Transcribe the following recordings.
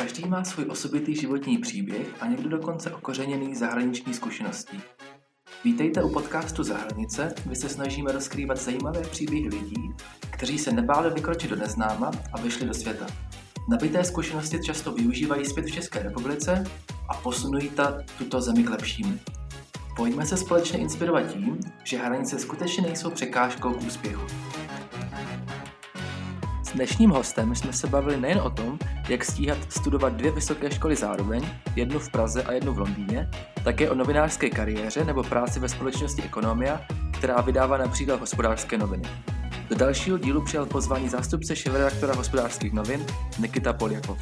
Každý má svůj osobitý životní příběh a někdo dokonce okořeněný zahraniční zkušeností. Vítejte u podcastu Zahranice, kde se snažíme rozkrývat zajímavé příběhy lidí, kteří se nebáli vykročit do neznáma a vyšli do světa. Nabité zkušenosti často využívají zpět v České republice a posunují ta tuto zemi k lepšímu. Pojďme se společně inspirovat tím, že hranice skutečně nejsou překážkou k úspěchu. S dnešním hostem jsme se bavili nejen o tom, jak stíhat studovat dvě vysoké školy zároveň, jednu v Praze a jednu v Londýně, také o novinářské kariéře nebo práci ve společnosti Ekonomia, která vydává například hospodářské noviny. Do dalšího dílu přijal pozvání zástupce šéfredaktora hospodářských novin Nikita Poljakov.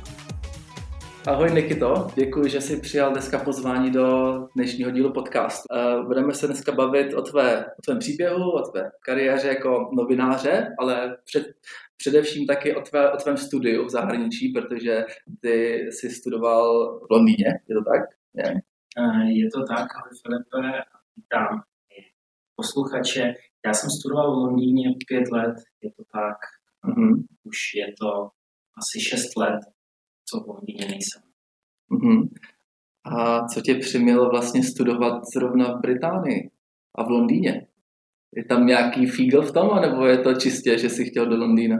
Ahoj Nikito, děkuji, že jsi přijal dneska pozvání do dnešního dílu podcastu. Eh, budeme se dneska bavit o, tvé, o tvém příběhu, o tvé kariéře jako novináře, ale před, především taky o, tvé, o tvém studiu v zahraničí, protože ty jsi studoval v Londýně, je to tak? Je, je to tak, ahoj Filipe, vítám posluchače. Já jsem studoval v Londýně pět let, je to tak, mm-hmm. už je to asi šest let, co v Londýně nejsem. Mm-hmm. A co tě přimělo vlastně studovat zrovna v Británii a v Londýně? Je tam nějaký fígl v tom, nebo je to čistě, že jsi chtěl do Londýna?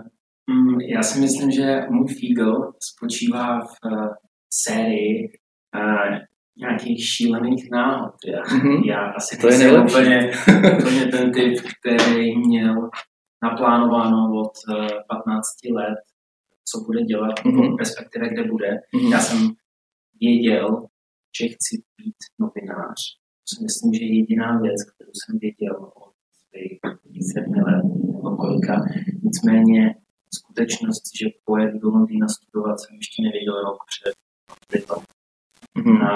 Mm, já si myslím, že můj fígl spočívá v uh, sérii uh, nějakých šílených náhod. Já, mm-hmm. já asi to je úplně, úplně ten typ, který měl naplánováno od uh, eh, 15 let, co bude dělat, mm-hmm. respektive kde bude. Mm-hmm. Já jsem věděl, že chci být novinář. To si myslím, že je jediná věc, kterou jsem věděl od svých sedmi let nebo kolika. Nicméně skutečnost, že pojedu do Londýna studovat, jsem ještě nevěděl rok před Britou. Mm-hmm. A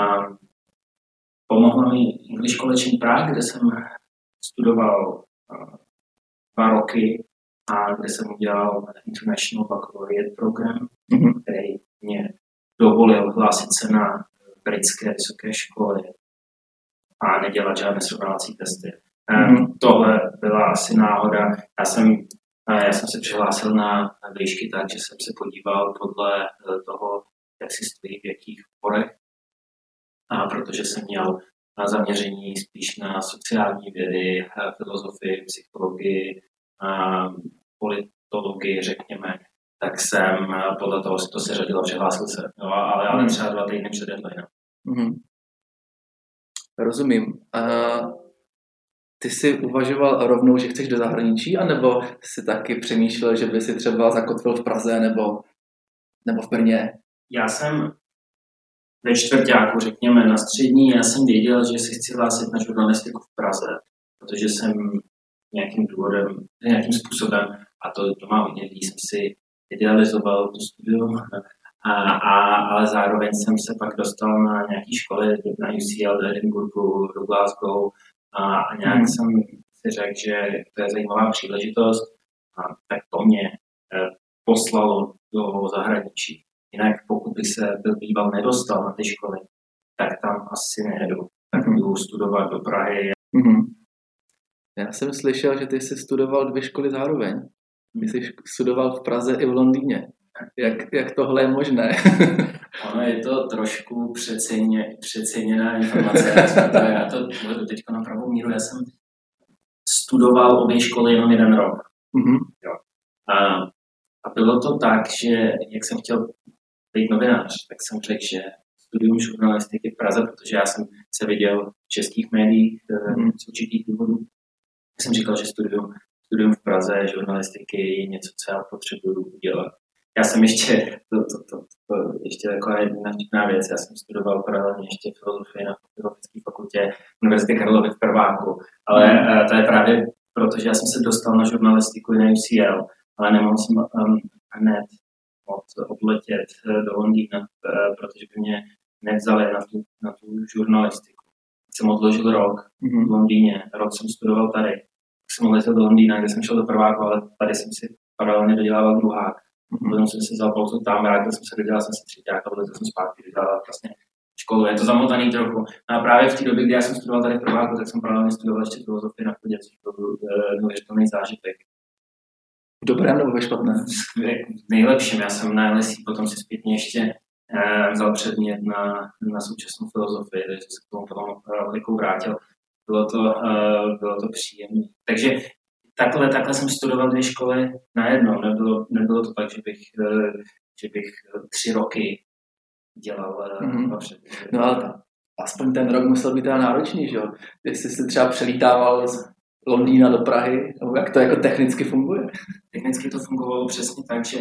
pomohlo mi English College in Prague, kde jsem studoval dva roky a kde jsem udělal International Baccalaureate Program, mm-hmm. který mě dovolil hlásit se na britské vysoké školy a nedělat žádné srovnávací testy. Mm-hmm. Tohle byla asi náhoda. Já jsem, já jsem se přihlásil na blížky tak, že jsem se podíval podle eh, toho, jak si stojí v jakých oborech, a protože jsem měl na zaměření spíš na sociální vědy, eh, filozofii, psychologii, politologii, řekněme, tak jsem podle toho to se řadil a přihlásil se. Jo, ale, ale třeba dva týdny před deadline. Mm-hmm. Rozumím. Uh, ty jsi uvažoval rovnou, že chceš do zahraničí, anebo jsi taky přemýšlel, že by si třeba zakotvil v Praze nebo, nebo v Brně? Já jsem ve čtvrtáku, řekněme, na střední, já jsem věděl, že si chci hlásit na žurnalistiku v Praze, protože jsem nějakým důvodem, nějakým způsobem, a to, to má hodně lidí, jsem si idealizoval to studium, a, a, ale zároveň jsem se pak dostal na nějaké školy na UCL do Edinburghu, do Glasgow a, a nějak hmm. jsem si řekl, že to je zajímavá příležitost a tak to mě eh, poslalo do zahraničí. Jinak pokud bych se byl býval nedostal na ty školy, tak tam asi nejedu. Tak jdu studovat do Prahy. Mm-hmm. Já jsem slyšel, že ty jsi studoval dvě školy zároveň. Ty jsi studoval v Praze i v Londýně. Jak, jak tohle je možné? ono je to trošku přeceně, přeceněná informace. Já to uvedu teď na pravou míru. Já jsem studoval obě školy jenom jeden rok. Mm-hmm. Jo. A, a bylo to tak, že jak jsem chtěl být novinář, tak jsem řekl, že studium žurnalistiky v Praze, protože já jsem se viděl v českých médiích mm. z určitých důvodů. Jsem říkal, že studium, studium v Praze žurnalistiky něco, co já potřebuju udělat. Já jsem ještě, to, to, to, to ještě taková jedna vtipná věc, já jsem studoval paralelně ještě filozofii na Filozofické fakultě Univerzity Karlovy v prváku, ale mm. to je právě proto, že já jsem se dostal na žurnalistiku na UCL, ale nemohl jsem um, hned od, odletět eh, do Londýna, eh, protože by mě nevzali na tu, na tu žurnalistiku. Jsem odložil rok mm-hmm. v Londýně, rok jsem studoval tady, jsem odletěl do Londýna, kde jsem šel do prváku, ale tady jsem si paralelně dodělával druhák. Mm-hmm. Potom jsem si vzal pauzu tam, vrátil jsem se, dodělal jsem si třetí a odletěl jsem zpátky, dodělal vlastně školu. Je to zamotaný trochu. No a právě v té době, kdy já jsem studoval tady v prváku, tak jsem paralelně studoval ještě filozofii na chodě, což byl eh, neuvěřitelný zážitek. V dobrém nebo ve špatném? V nejlepším. Já jsem na LSI potom si zpětně ještě eh, vzal předmět na, na současnou filozofii, takže se k tomu potom velikou vrátil. Bylo to, bylo to příjemné. Takže takhle, takhle jsem studoval dvě školy najednou. Nebylo, nebylo to tak, že bych, že bych tři roky dělal mm-hmm. No ale aspoň ten rok musel být teda náročný, že jo? Jestli jsi třeba přelítával z Londýna do Prahy, nebo jak to jako technicky funguje? Technicky to fungovalo přesně tak, že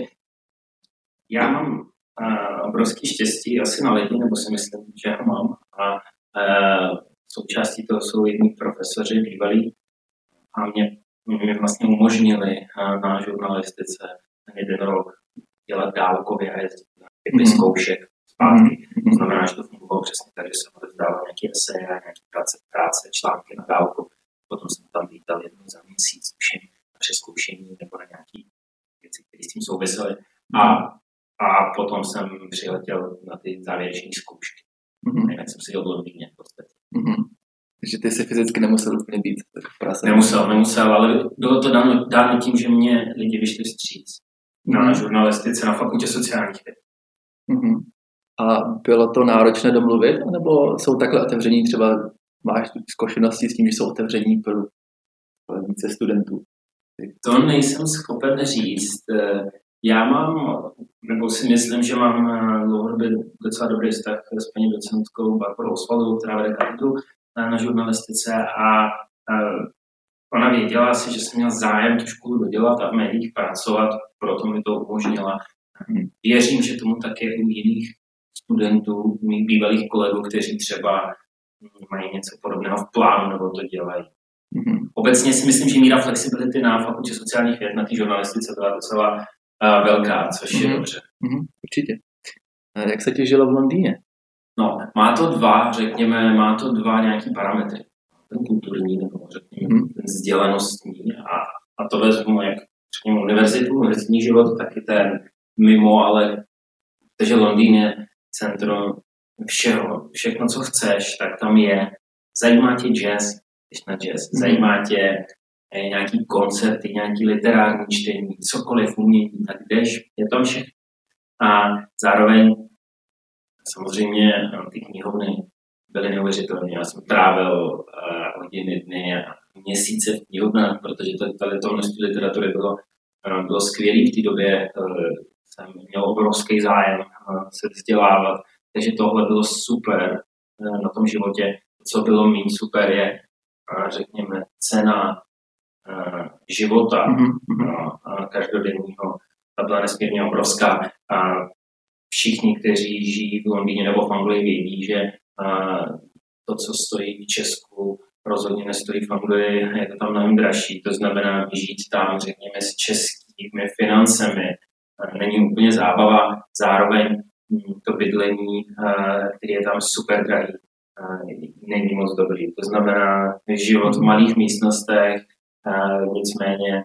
já mám uh, obrovský štěstí asi na lidi, nebo si myslím, že ho mám. A uh, součástí toho jsou jedni profesoři bývalí a mě, mě vlastně umožnili uh, na žurnalistice jeden rok dělat dálkově a jezdit na mm. zkoušek zpátky. To znamená, že to fungovalo přesně tak, že jsem odezdával nějaké eseje, nějaké práce, práce, články na dálku potom jsem tam lítal jednou za měsíc všem na přeskoušení nebo na nějaké věci, které s tím souvisely. A, a potom jsem přiletěl na ty závěrečné zkoušky. Mm-hmm. Jinak jsem si jel v Londýně v podstatě. Mm-hmm. Takže ty si fyzicky nemusel úplně být v Praze. Nemusel, nemusel, ale bylo to dáno, dáno tím, že mě lidi vyšli vstříc mm-hmm. na žurnalistice, na fakultě sociálních věd. Mm-hmm. A bylo to náročné domluvit, nebo jsou takhle otevření třeba máš zkušenosti s tím, že jsou otevření pro, více studentů? To nejsem schopen říct. Já mám, nebo si myslím, že mám eh, dlouhodobě docela dobrý vztah s paní docentkou Barbarou Osvaldou, která vede katedru na žurnalistice a eh, ona věděla asi, že jsem měl zájem tu školu dodělat a v médiích pracovat, proto mi to umožnila. Věřím, že tomu také u jiných studentů, mých bývalých kolegů, kteří třeba mají něco podobného v plánu nebo to dělají. Mm-hmm. Obecně si myslím, že míra flexibility na fakultě sociálních věd na té žurnalistice byla docela uh, velká, což mm-hmm. je dobře. Mm-hmm. Určitě. Jak se ti žilo v Londýně? No, má to dva, řekněme, má to dva nějaký parametry. Ten kulturní nebo řekněme mm-hmm. ten vzdělanostní a, a to vezmu jak řekněme univerzitu, univerzitní život, taky ten mimo, ale takže Londýn je centrum všeho, všechno, co chceš, tak tam je. Zajímá tě jazz, jdeš na jazz. Mhm. Zajímá tě eh, nějaký koncerty, nějaký literární čtení, cokoliv umění, tak jdeš, je tam všechno. A zároveň samozřejmě no, ty knihovny byly neuvěřitelné. Já jsem trávil uh, hodiny, dny a měsíce v knihovnách, protože to, tady to množství literatury bylo, uh, bylo skvělé v té době. Uh, jsem měl obrovský zájem uh, se vzdělávat takže tohle bylo super eh, na tom životě. Co bylo méně super je, řekněme, cena eh, života mm-hmm. každodenního. Ta byla nesmírně obrovská. Všichni, kteří žijí v Londýně nebo v Anglii, vědí, že to, co stojí v Česku, rozhodně nestojí v Anglii, je to tam mnohem dražší. To znamená, žít tam, řekněme, s českými financemi není úplně zábava. Zároveň to bydlení, který je tam super drahý, není moc dobrý. To znamená život v malých místnostech, nicméně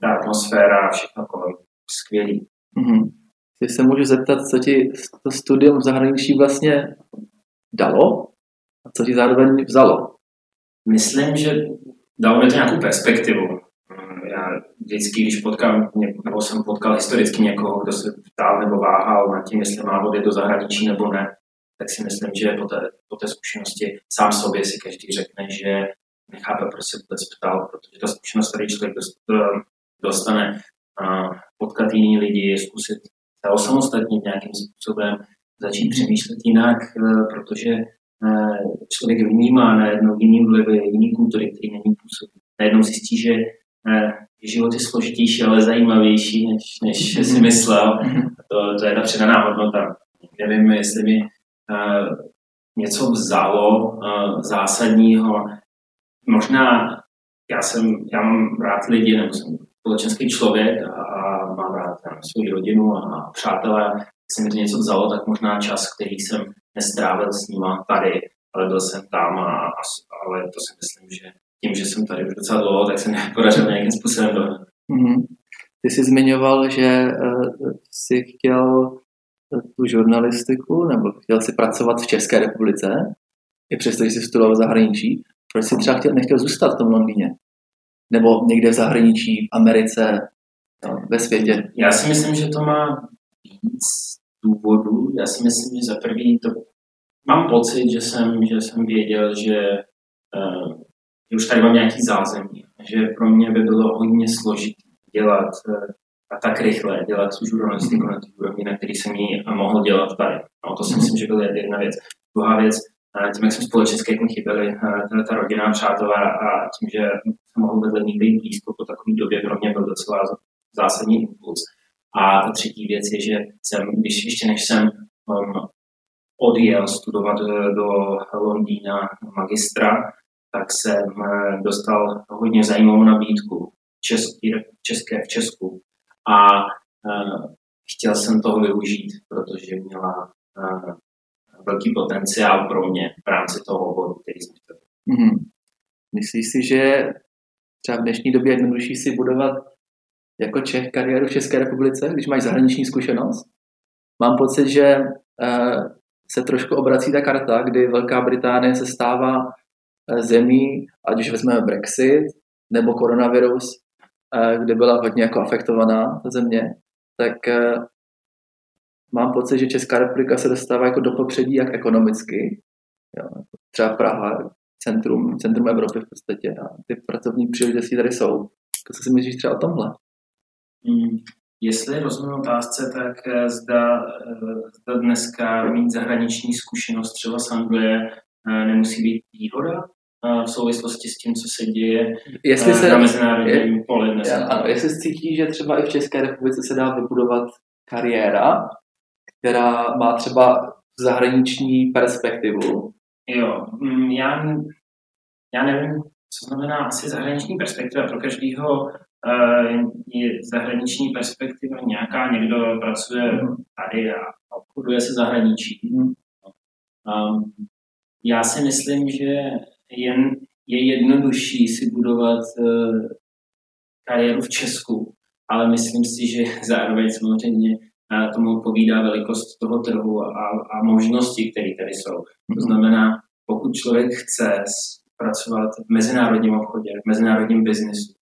ta atmosféra, všechno kolem skvělý. Mm-hmm. Když se můžu zeptat, co ti to studium v zahraničí vlastně dalo a co ti zároveň vzalo? Myslím, že dalo mi to nějakou perspektivu vždycky, když potkám, nebo jsem potkal historicky někoho, kdo se ptal nebo váhal nad tím, jestli má odjet do zahraničí nebo ne, tak si myslím, že po té, po té zkušenosti sám sobě si každý řekne, že nechápe, proč se vůbec ptal, protože ta zkušenost, který člověk dostane, potkat jiný lidi, zkusit se osamostatnit nějakým způsobem, začít přemýšlet jinak, e, protože e, člověk vnímá najednou jiný vlivy, jiný kultury, který není působí. Najednou zjistí, že život je složitější, ale zajímavější, než, než si mhm. myslel. Mhm. To, to je ta přidaná hodnota. Nevím, jestli mi něco vzalo zásadního. Možná já jsem, já mám rád lidi, nebo jsem společenský člověk a, a mám rád svou rodinu a přátelé. Jestli mi to něco vzalo, tak možná čas, který jsem nestrávil s nima tady, ale byl jsem tam, a, a, ale to si myslím, že tím, že jsem tady už docela dlouho, tak se mi podařilo nějakým způsobem do... Mm-hmm. Ty jsi zmiňoval, že uh, jsi chtěl eh, tu žurnalistiku, nebo chtěl si pracovat v České republice, i přesto, že jsi studoval v zahraničí. Proč jsi třeba chtěl, nechtěl zůstat v tom Londýně? Nebo někde v zahraničí, v Americe, no, ve světě? Já si myslím, že to má víc důvodů. Já si myslím, že za prvý to mám pocit, že jsem, že jsem věděl, že, uh, že už tady mám nějaký zázemí, že pro mě by bylo hodně složité dělat uh, a tak rychle dělat tu žurnalistiku na té úrovni, na který jsem ji mohl dělat tady. No, to si myslím, že byla jedna věc. Druhá věc, tím, jak jsme společensky jak mi chyběli, ta rodina, přátelé a tím, že jsem mohl vedle ní být blízko po takové době, pro mě byl docela zásadní impuls. A ta třetí věc je, že jsem, když ještě než jsem um, odjel studovat eh, do Londýna magistra, tak jsem eh, dostal hodně zajímavou nabídku český, české v Česku. A uh, chtěl jsem toho využít, protože měla uh, velký potenciál pro mě v rámci toho oboru, který jsem chtěl. Mm-hmm. Myslíš si, že třeba v dnešní době jednodušší si budovat jako Čech kariéru v České republice, když máš zahraniční zkušenost? Mám pocit, že uh, se trošku obrací ta karta, kdy Velká Británie se stává uh, zemí, ať už vezmeme Brexit nebo koronavirus, uh, kde byla hodně jako afektovaná ta země, tak mám pocit, že Česká republika se dostává jako do popředí jak ekonomicky, jo, třeba Praha, centrum, centrum Evropy v podstatě a ty pracovní příležitosti tady jsou. Co si myslíš třeba o tomhle? Hmm. Jestli rozumím otázce, tak eh, zda, eh, zda dneska mít zahraniční zkušenost třeba z Anglie eh, nemusí být výhoda v souvislosti s tím, co se děje jestli se, na mezinárodním poli dnes. Ano, jestli cítí, že třeba i v České republice se dá vybudovat kariéra, která má třeba zahraniční perspektivu? Jo, mm, já, já nevím, co znamená asi zahraniční perspektiva. Pro každého uh, je zahraniční perspektiva nějaká, někdo pracuje mhm. tady a obchoduje se zahraničí. Um, já si myslím, že jen je jednodušší si budovat uh, kariéru v Česku, ale myslím si, že zároveň samozřejmě tomu povídá velikost toho trhu a, a možnosti, které tady jsou. To mhm. znamená, pokud člověk chce pracovat v mezinárodním obchodě, v mezinárodním biznesu,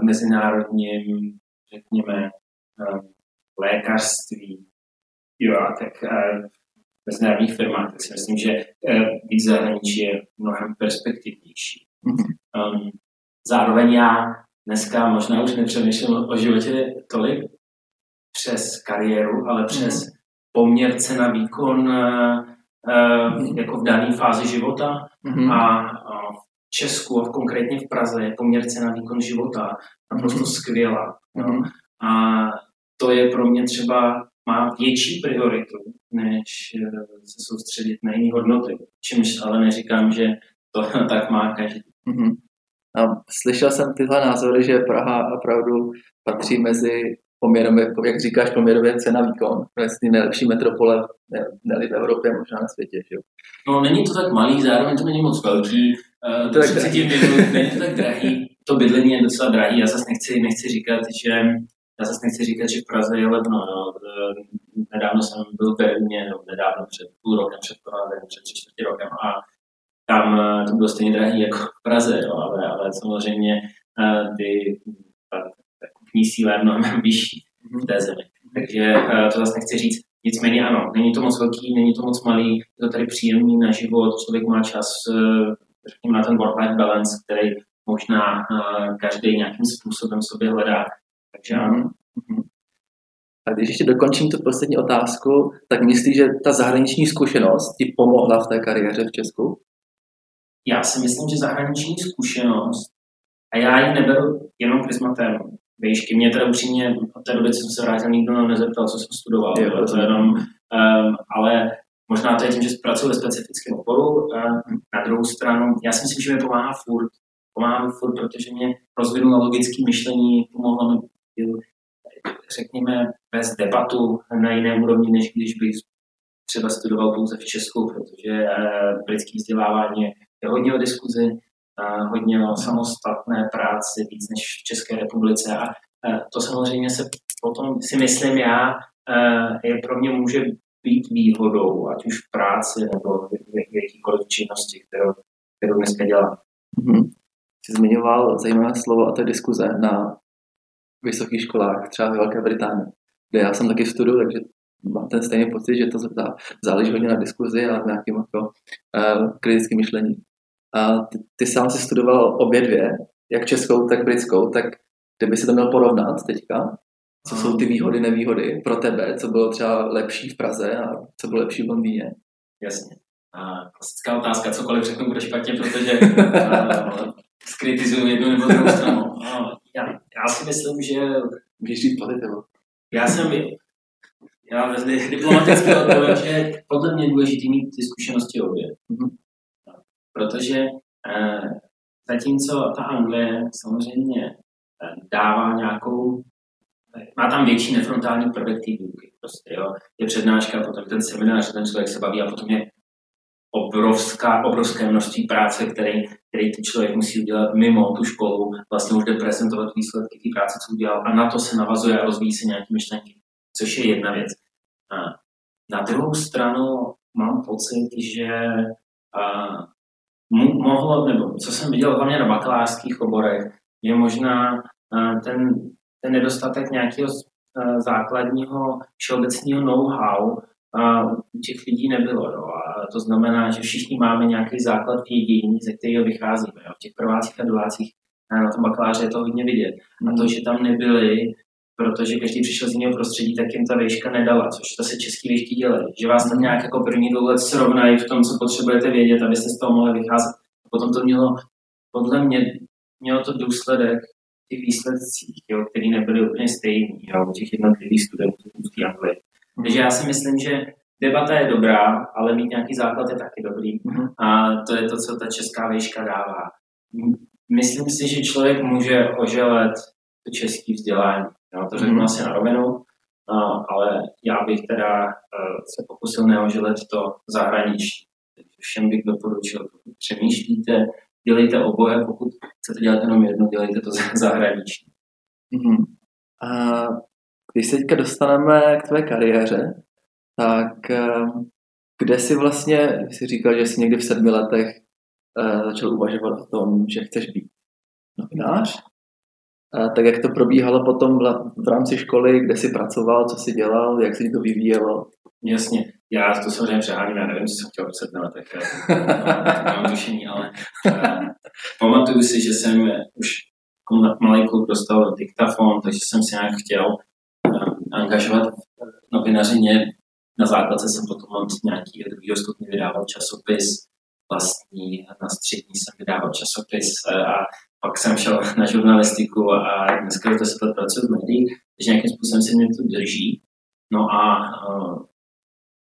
v mezinárodním, řekněme, lékařství, jo, tak v mezinárodních firmách, tak si myslím, že být zahraničí je mnohem perspektivnější. Um, zároveň já dneska možná už nepřemýšlím o životě tolik, přes kariéru, ale přes mm. poměr cena výkon mm. jako v dané fázi života mm. a v Česku a konkrétně v Praze je poměr cena výkon života naprosto mm. skvělá. No. A to je pro mě třeba má větší prioritu, než eh, se soustředit na jiné hodnoty. Čímž ale neříkám, že to tak má každý. Mm-hmm. A slyšel jsem tyhle názory, že Praha opravdu patří mezi poměrově, jak říkáš, poměrově cena výkon. Vlastně nejlepší metropole ne, v Evropě, možná na světě. Že? No není to tak malý, zároveň to není moc velký. Uh, to 30 minut, není to tak drahý. To bydlení je docela drahý. Já zase nechci, nechci říkat, že já zase nechci říkat, že v Praze je levno. Jo. Eh, nedávno jsem byl v Berlíně, no, nedávno před půl rokem, před, před tři čtvrtě rokem a tam eh, to bylo stejně drahý jako v Praze, jo, ale, ale samozřejmě ty kupní síla je mnohem vyšší v té zemi. Takže eh, to zase nechci říct. Nicméně ano, není to moc velký, není to moc malý, je to tady příjemný na život, člověk má čas, eh, řekněme, na ten work-life balance, který možná eh, každý nějakým způsobem sobě hledá. Takže ano. Mhm. A když ještě dokončím tu poslední otázku, tak myslíš, že ta zahraniční zkušenost ti pomohla v té kariéře v Česku? Já si myslím, že zahraniční zkušenost, a já ji neberu jenom prismatem výšky. Mě teda upřímně od té doby, co jsem se vrátil, nikdo nezeptal, co jsem studoval. Je, to jenom, um, ale možná to je tím, že pracuji ve specifickém oboru. Um, na druhou stranu, já si myslím, že mi pomáhá furt. Pomáhá mi furt, protože mě rozvinulo logické myšlení, pomohlo mi, řekněme, bez debatu na jiné úrovni, než když bych třeba studoval pouze v Česku, protože uh, britský vzdělávání je hodně o diskuzi, hodně o samostatné práci, víc než v České republice. A to samozřejmě se potom si myslím já, je pro mě může být výhodou, ať už v práci nebo v jakýkoliv činnosti, kterou, kterou dneska dělám. Mm-hmm. Jsi zmiňoval zajímavé slovo a to je diskuze na vysokých školách, třeba ve Velké Británii, kde já jsem taky studuju, takže mám ten stejný pocit, že to záleží hodně na diskuzi a na nějakým jako, uh, kritickém myšlení. A ty, ty sám si studoval obě dvě, jak českou, tak britskou, tak kdyby si to měl porovnat teďka, co jsou ty výhody, nevýhody pro tebe, co bylo třeba lepší v Praze a co bylo lepší v Londýně? Jasně. A klasická otázka, cokoliv řeknu bude špatně, protože uh, skritizuju jednu nebo druhou stranu. Uh, já, já si myslím, že... Můžeš říct pozitivu. Já jsem já diplomaticky odpovím, že podle mě je důležité mít ty zkušenosti obě. Mm-hmm. Protože eh, zatímco ta Anglie samozřejmě eh, dává nějakou, má tam větší nefrontální prvek té výuky. Prostě, jo. Je přednáška, potom ten seminář, ten člověk se baví a potom je obrovská, obrovské množství práce, který, který ten člověk musí udělat mimo tu školu, vlastně už jde prezentovat výsledky té práce, co udělal a na to se navazuje a rozvíjí se nějaké myšlenky, což je jedna věc. Na druhou stranu mám pocit, že mohlo, nebo co jsem viděl hlavně na bakalářských oborech, je možná a, ten, ten nedostatek nějakého a, základního všeobecného know-how u těch lidí nebylo. Jo. A to znamená, že všichni máme nějaký základ vědění, ze kterého vycházíme. Jo. V těch prvácích a druhácích na tom bakaláře je to hodně vidět. A to, že tam nebyli protože každý přišel z jiného prostředí, tak jim ta výška nedala, což to se český výšky dělají. Že vás tam nějak jako první dvou srovnají v tom, co potřebujete vědět, abyste z toho mohli vycházet. A potom to mělo, podle mě, mělo to důsledek těch výsledcích, jo, který nebyly úplně stejný, jo, u těch jednotlivých studentů v té Anglii. Takže já si myslím, že debata je dobrá, ale mít nějaký základ je taky dobrý. Mm-hmm. A to je to, co ta česká výška dává. Myslím si, že člověk může oželet to české vzdělání. Já to řeknu mm. asi na rovinu, ale já bych teda e, se pokusil neožilet to zahraničí. Všem bych doporučil, pokud přemýšlíte, dělejte oboje, pokud chcete dělat jenom jedno, dělejte to zahraničí. Mm. A když se teďka dostaneme k tvé kariéře, tak e, kde jsi vlastně, jsi říkal, že jsi někdy v sedmi letech uh, začal uvažovat o tom, že chceš být novinář, tak jak to probíhalo potom v rámci školy, kde jsi pracoval, co jsi dělal, jak se to vyvíjelo? Jasně, já to samozřejmě přeháním, já nevím, co jsem chtěl před na tak mám tušení, ale uh, pamatuju si, že jsem už jako malý kluk dostal diktafon, takže jsem si nějak chtěl uh, angažovat v novinařině. Na základce jsem potom mám nějaký druhý stupně vydával časopis, vlastní, na střední jsem vydával časopis a pak jsem šel na žurnalistiku a dneska je to se pracuji v médiích, takže nějakým způsobem se mě to drží. No a uh,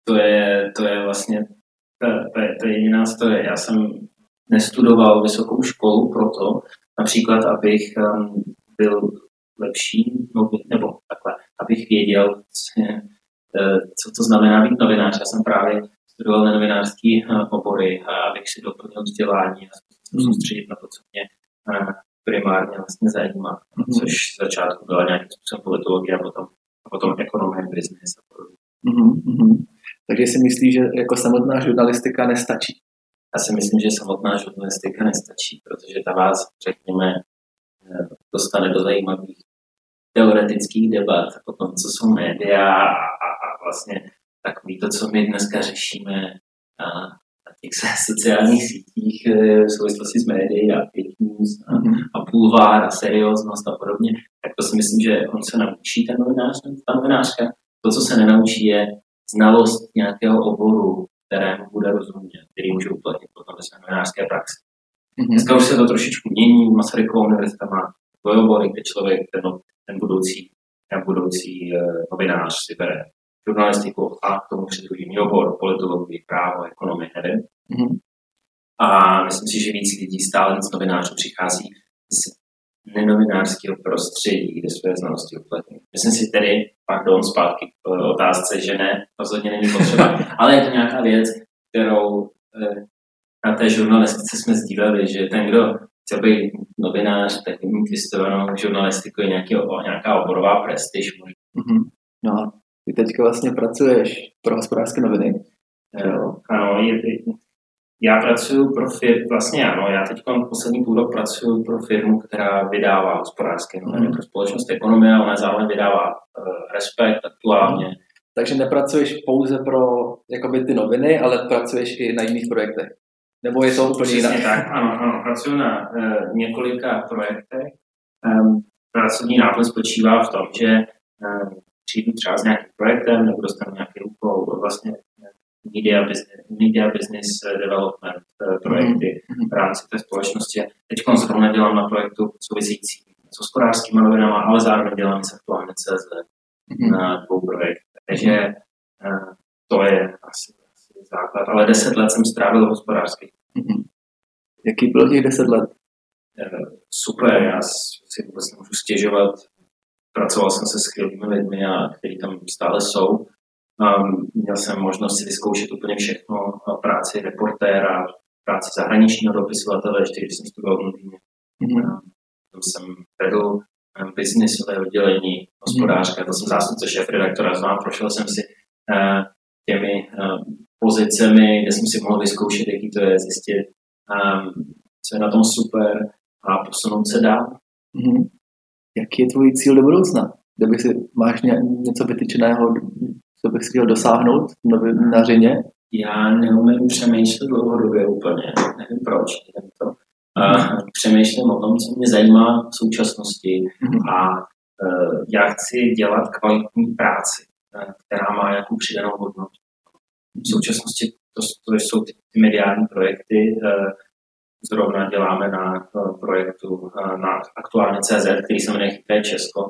to je, to je vlastně to, to, je, to je jediná story. Já jsem nestudoval vysokou školu proto, například, abych um, byl lepší, no, nebo takhle, abych věděl, uh, co to znamená být novinář. Já jsem právě studoval na novinářské uh, obory, abych si doplnil vzdělání a soustředit na to, co mě primárně vlastně zajímá, mm-hmm. což v začátku byla nějakým způsobem politologie a potom, a potom ekonomie, business a podobně. Mm-hmm. Takže si myslíš, že jako samotná žurnalistika nestačí? Já si myslím, že samotná žurnalistika nestačí, protože ta vás, řekněme, eh, dostane do zajímavých teoretických debat o tom, co jsou média a, a, a vlastně takový to, co my dneska řešíme, a těch sociálních sítích eh, v souvislosti s médií a fake news a, mhm. a půlvár a serióznost a podobně, tak to si myslím, že on se naučí ten novinář, ta novinářka. To, co se nenaučí, je znalost nějakého oboru, kterému bude rozumět, který může uplatnit potom ve své novinářské praxi. Mm-hmm. Dneska už se to trošičku mění, Masaryková univerzita má obory, kde člověk, ten, ten budoucí, ten budoucí uh, novinář si bere žurnalistiku a k tomu přidruží obor, politologii, právo, ekonomii, nevím. Mm-hmm. A myslím si, že víc lidí, stále víc novinářů přichází z nenovinářského prostředí, kde své znalosti uplatňují. Myslím si tedy, pardon, zpátky k eh, otázce, že ne, rozhodně není potřeba, ale je to nějaká věc, kterou eh, na té žurnalistice jsme sdíleli, že ten, kdo chce být novinář, tak mít vystudovanou žurnalistiku je nějaký, nějaká oborová prestiž. Mm-hmm. No ty teďka vlastně pracuješ pro hospodářské noviny. Jo. Ano, je, já pracuji pro firmu, vlastně ano, já teď poslední půl rok pracuji pro firmu, která vydává hospodářské noviny mm. pro společnost Ekonomie, ona zároveň vydává uh, Respekt aktuálně, Takže nepracuješ pouze pro jakoby, ty noviny, ale pracuješ i na jiných projektech. Nebo je to úplně jinak? tak, ano, ano, pracuji na uh, několika projektech. Um, pracovní náplň spočívá v tom, že um, přijdu třeba s nějakým projektem nebo dostanu nějaký úkol vlastně media business, media business development uh, projekty mm-hmm. v rámci té společnosti. Teď zrovna dělám na projektu související s hospodářskými novinama, ale zároveň dělám s aktuálně CZ mm-hmm. na dvou projektech. Takže uh, to je asi, asi základ. Ale deset let jsem strávil. Mm-hmm. Jaký byl těch deset let? Uh, super, já si vůbec nemůžu stěžovat. Pracoval jsem se skvělými lidmi, a, kteří tam stále jsou. Um, měl jsem možnost si vyzkoušet úplně všechno, práci reportéra, práci zahraničního dopisovatele, ještě když jsem studoval v Londýně. Mm-hmm. Tam jsem vedl biznisové oddělení, hospodářka, to jsem zástupce šéf redaktora, znám, prošel jsem si uh, těmi uh, pozicemi, kde jsem si mohl vyzkoušet, jaký to je, zjistit, um, co je na tom super a posunout se dál. Mm-hmm. Jaký je tvůj cíl do budoucna? Kdyby si máš ně, něco vytyčeného, co bych chtěl dosáhnout v novinařině? Já neumím přemýšlet dlouhodobě úplně, nevím proč, nevím to a přemýšlím o tom, co mě zajímá v současnosti mhm. a e, já chci dělat kvalitní práci, e, která má nějakou přidanou hodnotu. V současnosti to, to jsou ty, ty mediální projekty, e, zrovna děláme na projektu na aktuálně CZ, který se jmenuje Chytré Česko,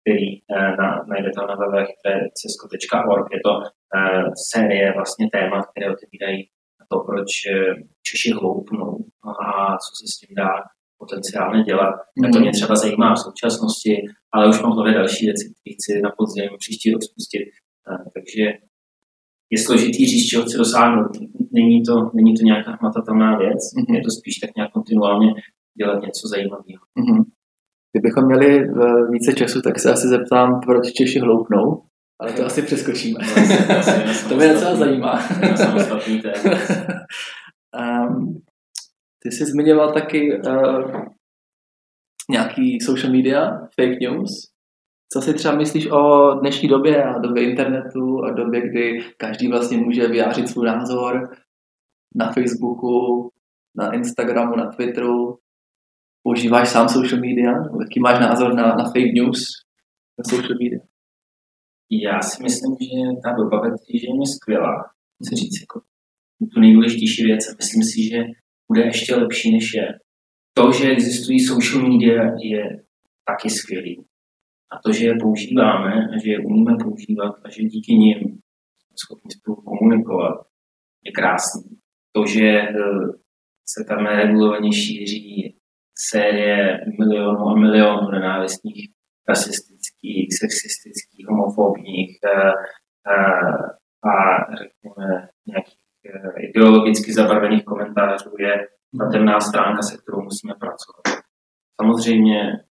který na, najdete na www.chytrécesko.org. Je to série vlastně témat, které otevírají to, proč Češi hloupnou a co se s tím dá potenciálně dělat. Tak to mě třeba zajímá v současnosti, ale už mám hlavě další věci, které chci na podzim příští rok spustit. Takže je složitý říct, čeho chci dosáhnout. Není to, není to nějaká hmatatelná věc, mm-hmm. je to spíš tak nějak kontinuálně dělat něco zajímavého. Mm-hmm. Kdybychom měli e, více času, tak se asi zeptám, proč Češi hloupnou. Ale to asi přeskočíme. No, to mě docela zajímá. um, ty jsi zmiňoval taky uh, nějaký social media, fake news. Co si třeba myslíš o dnešní době a době internetu a době, kdy každý vlastně může vyjářit svůj názor na Facebooku, na Instagramu, na Twitteru? Používáš sám social media? Jaký máš názor na, na fake news na social media? Já si myslím, že ta doba ve je skvělá. Chci říct jako tu nejdůležitější věc a myslím si, že bude ještě lepší, než je. To, že existují social media, je taky skvělý. A to, že je používáme a že je umíme používat a že díky nim jsme schopni spolu komunikovat, je krásný. To, že eh, se tam neregulovaně šíří série milionů a milionů nenávistných rasistických, sexistických, homofobních eh, eh, a řekněme nějakých ideologicky zabarvených komentářů je ta temná stránka, se kterou musíme pracovat. Samozřejmě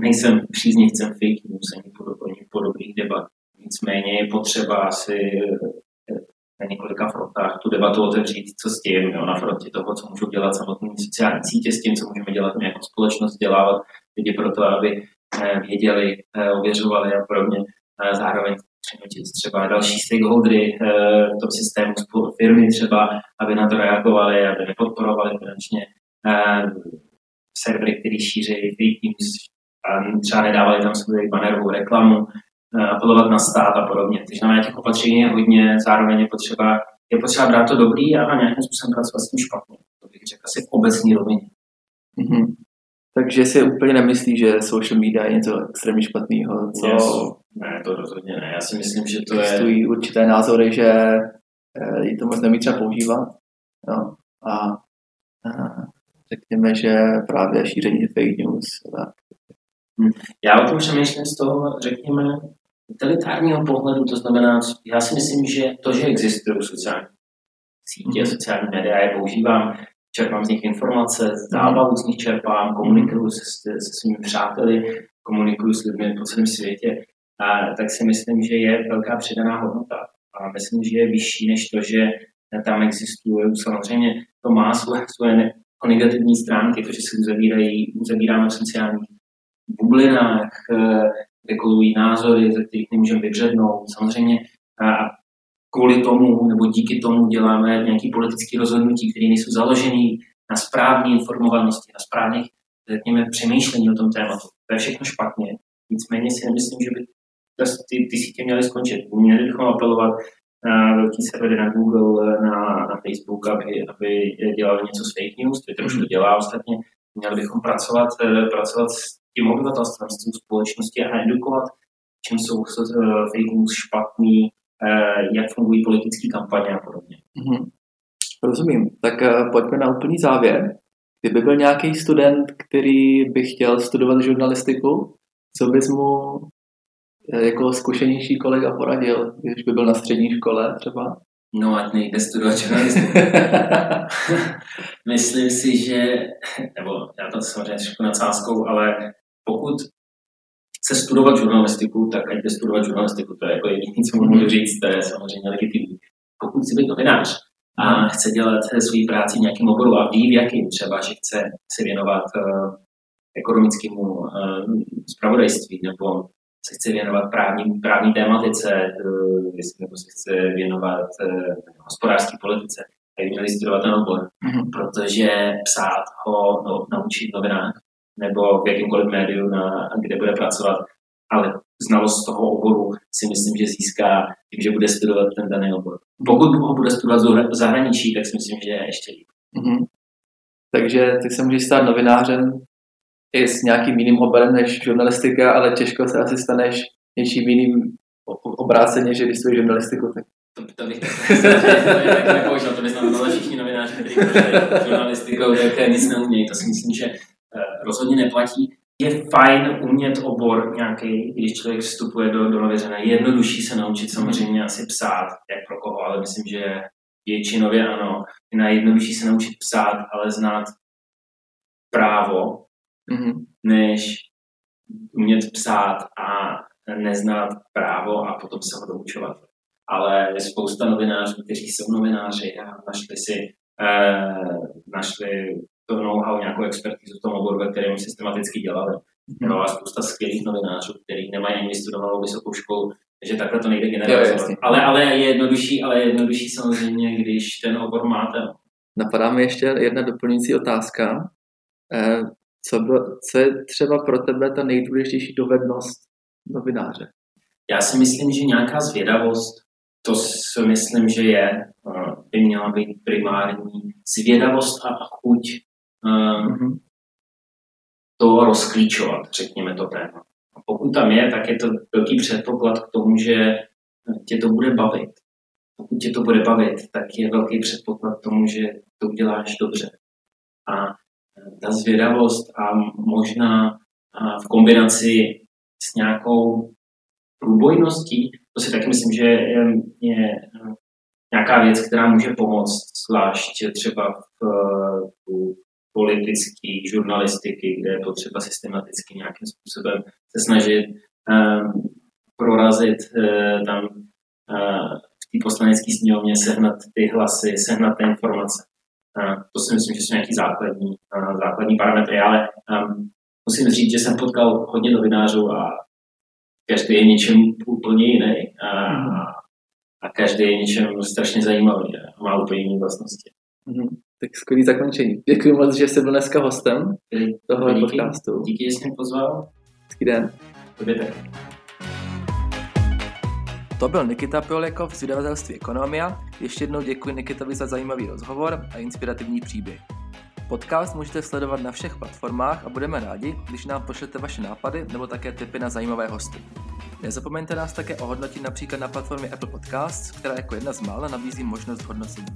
nejsem příznivcem fake news ani podobných, podobných debat. Nicméně je potřeba asi na několika frontách tu debatu otevřít, co s tím, jo, na frontě toho, co můžou dělat samotné sociální sítě, s tím, co můžeme dělat my jako společnost, dělávat lidi pro to, aby Eh, věděli, eh, ověřovali a podobně. Zároveň přinutit třeba další stakeholdery eh, v tom systému firmy třeba, aby na to reagovali, aby nepodporovali finančně servery, který šíří fake news třeba nedávali tam svou banerovou reklamu, apelovat na stát a podobně. Takže na těch opatření je hodně, zároveň je potřeba, je potřeba brát to dobrý a nějakým způsobem pracovat s tím špatně. To bych řekl asi v obecní rovině. Mm-hmm. Takže si úplně nemyslí, že social media je něco extrémně špatného. Co... Yes. Ne, to rozhodně ne. Já si myslím, že to Existují je... určité názory, že je to moc nemí třeba používat. No. A, a řekněme, že právě šíření fake news. Tak. Já o tom přemýšlím z toho, řekněme, utilitárního pohledu, to znamená, já si myslím, že to, že existují sociální sítě, mm-hmm. sociální média, je používám čerpám z nich informace, zábavu z nich čerpám, komunikuju se, se svými přáteli, komunikuju s lidmi po celém světě, a, tak si myslím, že je velká přidaná hodnota. A myslím, že je vyšší než to, že tam existuje. Samozřejmě to má svoje, svoje negativní stránky, to, že se uzavírají, uzavíráme v sociálních bublinách, kde kolují názory, ze kterých nemůžeme vybřednout. Samozřejmě a kvůli tomu nebo díky tomu děláme nějaké politické rozhodnutí, které nejsou založené na správné informovanosti, na správných, řekněme, přemýšlení o tom tématu. To je všechno špatně. Nicméně si nemyslím, že by ty, ty sítě měly skončit. Měli bychom apelovat na velký servery na Google, na, na Facebook, aby, aby dělali něco s fake news, Twitter už to dělá ostatně. Měli bychom pracovat, eh, pracovat s tím obyvatelstvem, s tím společností a edukovat, čím jsou eh, fake news špatný, eh, jak fungují politické kampaně a podobně. Mm-hmm. Rozumím. Tak pojďme na úplný závěr. Kdyby byl nějaký student, který by chtěl studovat žurnalistiku, co bys mu jako zkušenější kolega poradil, když by byl na střední škole třeba? No, ať nejde studovat žurnalistiku. Myslím si, že, nebo já to samozřejmě trošku nadsázkou, ale pokud chce studovat žurnalistiku, tak ať jde studovat žurnalistiku. To je jako jediné, co můžu říct, to je samozřejmě legitimní. Pokud chce být novinář a chce dělat svůj práci v nějakém oboru a ví v jakým, třeba, že chce se věnovat uh, ekonomickému uh, spravodajství nebo se chce věnovat právní, právní tématice, jestli nebo se chce věnovat uh, hospodářské politice, tak by měli studovat ten obor, mm-hmm. protože psát ho no, naučit novinách nebo v jakýmkoliv médiu, na, kde bude pracovat, ale znalost toho oboru si myslím, že získá tím, že bude studovat ten daný obor. Pokud ho bude studovat v zahraničí, tak si myslím, že je ještě líp. Mm-hmm. Takže ty se můžeš stát novinářem i s nějakým jiným oborem než žurnalistika, ale těžko se asi staneš něčím jiným obráceně, že když žurnalistiku, tak to, to bych tak nepoužil, to by znamenalo, že všichni novináři, kteří žurnalistikou, tak nic neumějí. To si myslím, že eh, rozhodně neplatí. Je fajn umět obor nějaký, když člověk vstupuje do, do nověřena. Je jednodušší se naučit samozřejmě asi psát, jak pro koho, ale myslím, že většinově ano. Je nejjednodušší se naučit psát, ale znát právo, mm-hmm. než umět psát a neznát právo a potom se ho doučovat. Ale je spousta novinářů, kteří jsou novináři a našli si eh, našli to know-how, nějakou expertizu v tom oboru, ve kterém systematicky dělali. No a spousta skvělých novinářů, kteří nemají ani vystudovanou vysokou školu, takže takhle to nejde generalizovat. Ale, ale je jednodušší, ale je jednodušší samozřejmě, když ten obor máte. Napadá mi ještě jedna doplňující otázka. Eh, co, bylo, co je třeba pro tebe ta nejdůležitější dovednost novináře? Já si myslím, že nějaká zvědavost, to si myslím, že je, eh, by měla být primární. Zvědavost a chuť. To rozklíčovat, řekněme to téma. A pokud tam je, tak je to velký předpoklad k tomu, že tě to bude bavit. Pokud tě to bude bavit, tak je velký předpoklad k tomu, že to uděláš dobře. A ta zvědavost a možná v kombinaci s nějakou průbojností, to si taky myslím, že je, je nějaká věc, která může pomoct, zvlášť třeba v, v politické žurnalistiky, kde je potřeba systematicky nějakým způsobem se snažit um, prorazit uh, tam uh, v té poslanecké sněmovně, sehnat ty hlasy, sehnat ty informace. Uh, to si myslím, že jsou nějaký základní, uh, základní parametry, ale um, musím říct, že jsem potkal hodně novinářů a každý je něčem úplně jiný a, a každý je něčem strašně zajímavý a má úplně jiné vlastnosti. Mm-hmm. Tak skvělý zakončení. Děkuji moc, že jsi byl dneska hostem díky, podcastu. Díky, že jsi mě pozval. Hezký den. Tak. To byl Nikita Piolekov z vydavatelství Ekonomia. Ještě jednou děkuji Nikitovi za zajímavý rozhovor a inspirativní příběh. Podcast můžete sledovat na všech platformách a budeme rádi, když nám pošlete vaše nápady nebo také tipy na zajímavé hosty. Nezapomeňte nás také ohodnotit například na platformě Apple Podcasts, která jako jedna z mála nabízí možnost hodnocení.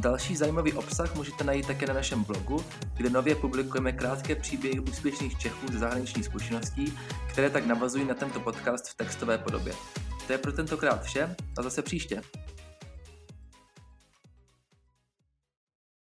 Další zajímavý obsah můžete najít také na našem blogu, kde nově publikujeme krátké příběhy úspěšných Čechů ze zahraničních zkušeností, které tak navazují na tento podcast v textové podobě. To je pro tentokrát vše a zase příště.